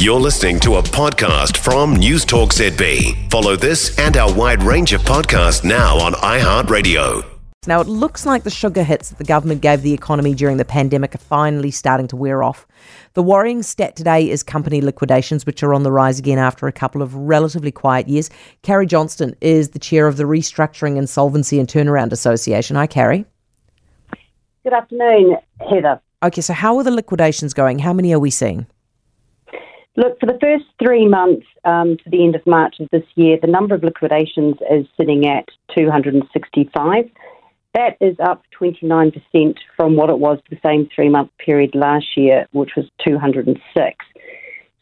You're listening to a podcast from News Talk ZB. Follow this and our wide range of podcasts now on iHeartRadio. Now, it looks like the sugar hits that the government gave the economy during the pandemic are finally starting to wear off. The worrying stat today is company liquidations, which are on the rise again after a couple of relatively quiet years. Kare Johnstone is the chair of the Restructuring, Insolvency and Turnaround Association. Hi, Kare. Good afternoon, Heather. Okay, so how are the liquidations going? How many are we seeing? Look, for the first three months um, to the end of March of this year, the number of liquidations is sitting at 265. That is up 29% from what it was the same three month period last year, which was 206.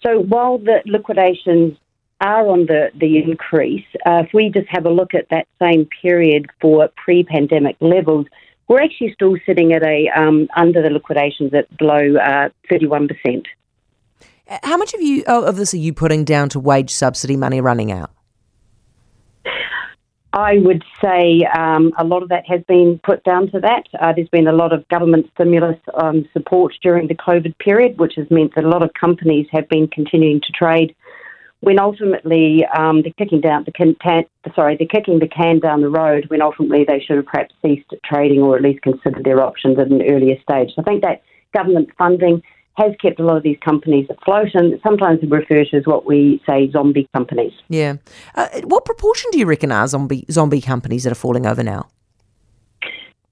So while the liquidations are on the, the increase, uh, if we just have a look at that same period for pre pandemic levels, we're actually still sitting at a um, under the liquidations at below uh, 31%. How much of you of this are you putting down to wage subsidy money running out? I would say um, a lot of that has been put down to that. Uh, there's been a lot of government stimulus um, support during the COVID period, which has meant that a lot of companies have been continuing to trade. When ultimately um, they're kicking down the can, sorry, they're kicking the can down the road. When ultimately they should have perhaps ceased trading or at least considered their options at an earlier stage. So I think that government funding has kept a lot of these companies afloat, and sometimes refer to as what we say zombie companies. Yeah. Uh, what proportion do you reckon are zombie zombie companies that are falling over now?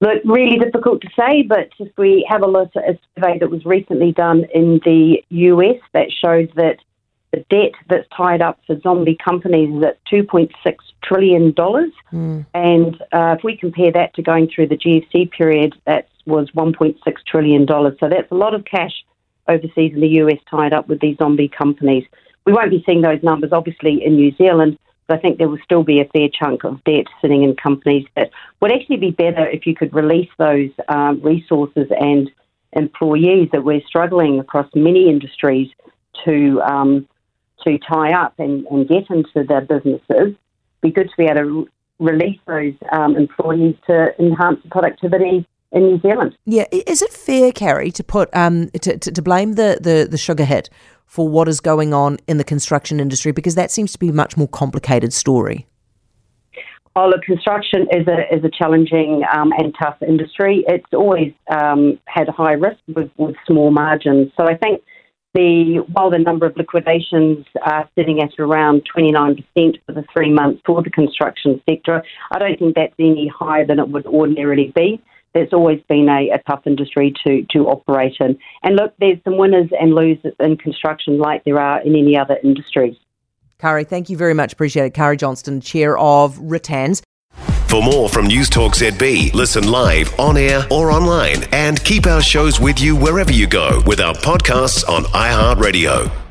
Look, really difficult to say, but if we have a look at a survey that was recently done in the US that showed that the debt that's tied up for zombie companies is at $2.6 trillion. Mm. And uh, if we compare that to going through the GFC period, that was $1.6 trillion. So that's a lot of cash overseas in the US tied up with these zombie companies. We won't be seeing those numbers, obviously, in New Zealand, but I think there will still be a fair chunk of debt sitting in companies that would actually be better if you could release those um, resources and employees that we're struggling across many industries to um, to tie up and, and get into their businesses. Be good to be able to release those um, employees to enhance productivity in New Zealand. Yeah, is it fair, Kare, to put um, to, to, to blame the, the, the sugar hit for what is going on in the construction industry because that seems to be a much more complicated story. Oh, look, construction is a is a challenging um, and tough industry. It's always um, had high risk with, with small margins. So I think the while the number of liquidations are sitting at around 29% for the three months for the construction sector, I don't think that's any higher than it would ordinarily be it's always been a, a, tough industry to, to operate in. And look, there's some winners and losers in construction like there are in any other industries. Kare, thank you very much. Appreciate it. Kare Johnstone, Chair of RITANZ. For more from News Talk ZB, listen live, on air, or online, and keep our shows with you wherever you go with our podcasts on iHeartRadio.